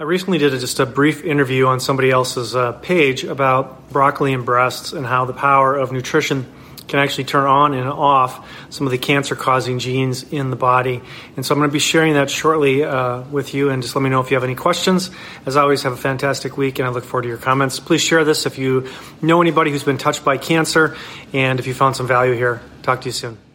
I recently did just a brief interview on somebody else's uh, page about broccoli and breasts and how the power of nutrition can actually turn on and off some of the cancer causing genes in the body. And so I'm going to be sharing that shortly uh, with you. And just let me know if you have any questions. As always, have a fantastic week, and I look forward to your comments. Please share this if you know anybody who's been touched by cancer, and if you found some value here. Talk to you soon.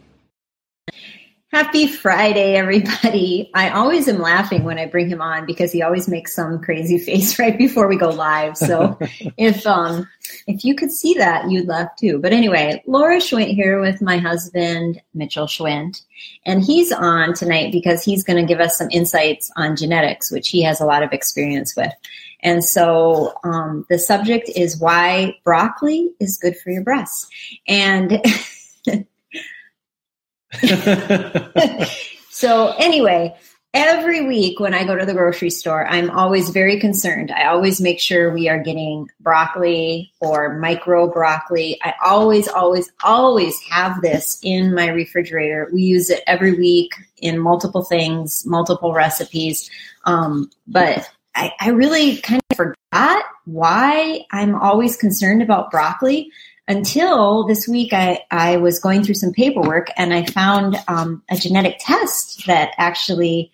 Happy Friday, everybody. I always am laughing when I bring him on because he always makes some crazy face right before we go live. So if um if you could see that, you'd laugh too. But anyway, Laura Schwint here with my husband, Mitchell Schwint. And he's on tonight because he's going to give us some insights on genetics, which he has a lot of experience with. And so um, the subject is why broccoli is good for your breasts. And so anyway, every week when I go to the grocery store, I'm always very concerned. I always make sure we are getting broccoli or micro broccoli. I always, always, always have this in my refrigerator. We use it every week in multiple things, multiple recipes. Um, but I, I really kind of forgot why I'm always concerned about broccoli until this week I, I was going through some paperwork and I found um, a genetic test that actually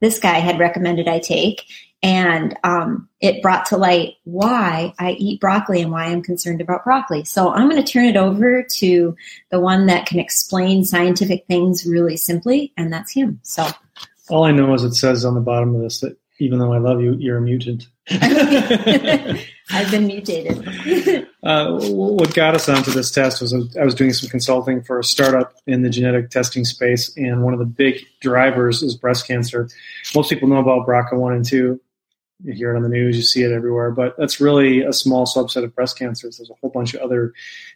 this guy had recommended I take. And um, it brought to light why I eat broccoli and why I'm concerned about broccoli. So I'm going to turn it over to the one that can explain scientific things really simply, and that's him. So all I know is it says on the bottom of this that even though I love you, you're a mutant. I've been mutated. uh, what got us onto this test was I was doing some consulting for a startup in the genetic testing space, and one of the big drivers is breast cancer. Most people know about BRCA1 and 2. You hear it on the news, you see it everywhere, but that's really a small subset of breast cancers. There's a whole bunch of other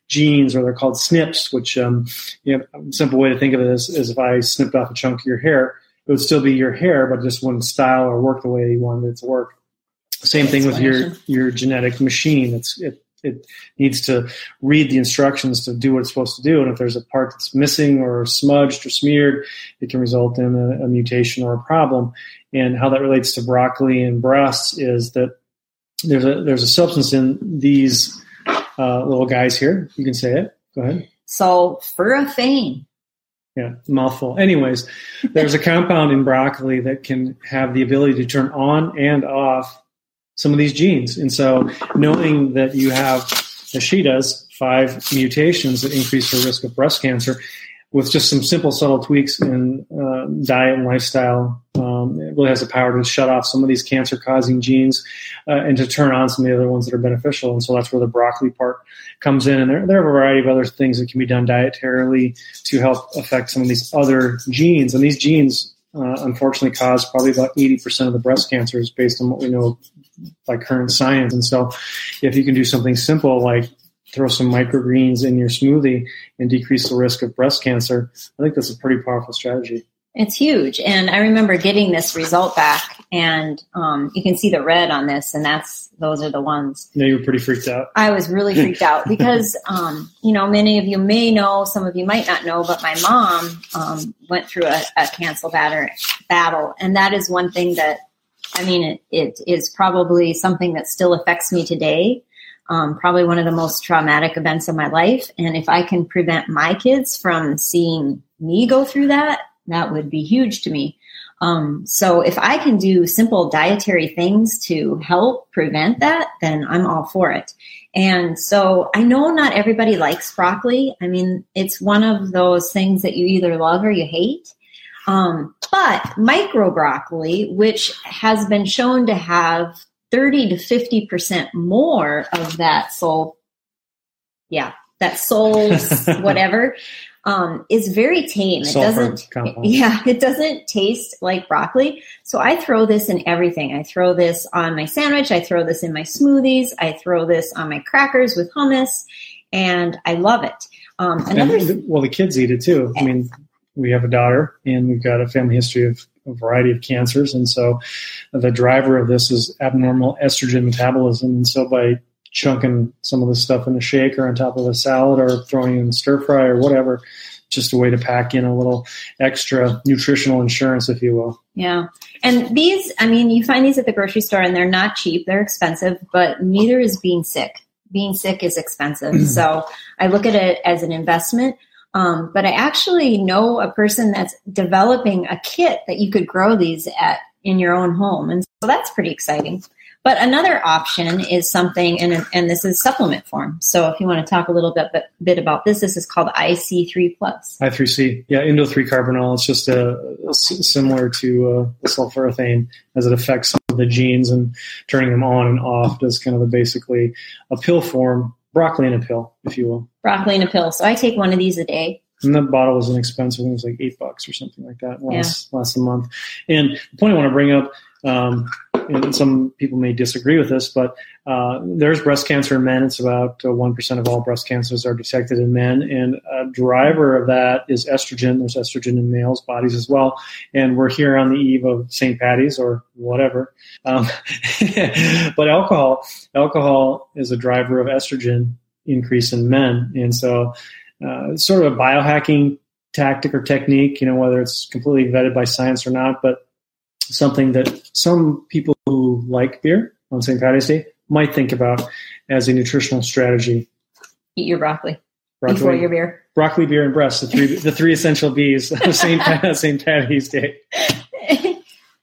genes, or they're called SNPs, which um, you know, a simple way to think of it is, is if I snipped off a chunk of your hair, it would still be your hair, but just wouldn't style or work the way you wanted it to work. Same thing with your your genetic machine. It's it it needs to read the instructions to do what it's supposed to do. And if there's a part that's missing or smudged or smeared, it can result in a, a mutation or a problem. And how that relates to broccoli and breasts is that there's a there's a substance in these uh, little guys here. You can say it. Go ahead. Sulforaphane. Yeah, mouthful. Anyways, there's a compound in broccoli that can have the ability to turn on and off some of these genes. And so knowing that you have, as she does, five mutations that increase your risk of breast cancer, with just some simple, subtle tweaks in uh, diet and lifestyle, um, it really has the power to shut off some of these cancer-causing genes uh, and to turn on some of the other ones that are beneficial. And so that's where the broccoli part comes in. And there, there are a variety of other things that can be done dietarily to help affect some of these other genes. And these genes, uh, unfortunately, cause probably about 80% of the breast cancers based on what we know by current science. And so if you can do something simple like throw some microgreens in your smoothie and decrease the risk of breast cancer, I think that's a pretty powerful strategy. It's huge. And I remember getting this result back and um, you can see the red on this and that's those are the ones. Yeah, you were pretty freaked out. I was really freaked out because um, you know, many of you may know, some of you might not know, but my mom um, went through a, a cancer batter, battle. And that is one thing that I mean it, it is probably something that still affects me today um, probably one of the most traumatic events of my life. And if I can prevent my kids from seeing me go through that, that would be huge to me. Um, so if I can do simple dietary things to help prevent that, then I'm all for it. And so I know not everybody likes broccoli. I mean, it's one of those things that you either love or you hate. Um, but micro broccoli, which has been shown to have 30 to 50% more of that soul, yeah, that soul, whatever, um, is very tame. It doesn't, compound. yeah, it doesn't taste like broccoli. So I throw this in everything. I throw this on my sandwich. I throw this in my smoothies. I throw this on my crackers with hummus and I love it. Um, another, and, well, the kids eat it too. I mean, we have a daughter and we've got a family history of a variety of cancers. And so the driver of this is abnormal estrogen metabolism. And so by chunking some of the stuff in a shake or on top of a salad or throwing in stir fry or whatever, just a way to pack in a little extra nutritional insurance, if you will. Yeah. And these, I mean, you find these at the grocery store and they're not cheap, they're expensive, but neither is being sick. Being sick is expensive. so I look at it as an investment. Um, but I actually know a person that's developing a kit that you could grow these at in your own home. And so that's pretty exciting. But another option is something, and, and this is supplement form. So if you want to talk a little bit, bit, bit about this, this is called IC3 Plus. I3C, yeah, indo 3 carbinol. It's just a, a similar to uh, sulforaphane as it affects some of the genes and turning them on and off. Does kind of a, basically a pill form, broccoli in a pill, if you will. Broccoli in a pill. So I take one of these a day. And that bottle was inexpensive. It was like eight bucks or something like that last yeah. last a month. And the point I want to bring up um, and some people may disagree with this, but uh, there's breast cancer in men. It's about uh, 1% of all breast cancers are detected in men. And a driver of that is estrogen. There's estrogen in males' bodies as well. And we're here on the eve of St. Patty's or whatever. Um, but alcohol, alcohol is a driver of estrogen increase in men. And so uh, sort of a biohacking tactic or technique, you know, whether it's completely vetted by science or not, but something that some people who like beer on St. Patty's Day might think about as a nutritional strategy. Eat your broccoli, broccoli before your beer. Broccoli, beer, and breast, the three, the three essential B's of St. St. Patty's Day.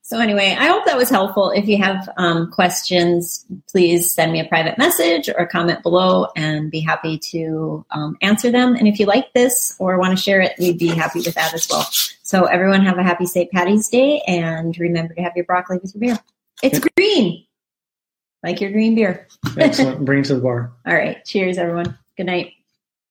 So anyway, I hope that was helpful. If you have um, questions, please send me a private message or comment below and be happy to um, answer them. And if you like this or want to share it, we'd be happy with that as well. So everyone have a happy St. Patty's Day and remember to have your broccoli with your beer. It's green. Like your green beer. Excellent. Bring it to the bar. All right. Cheers, everyone. Good night.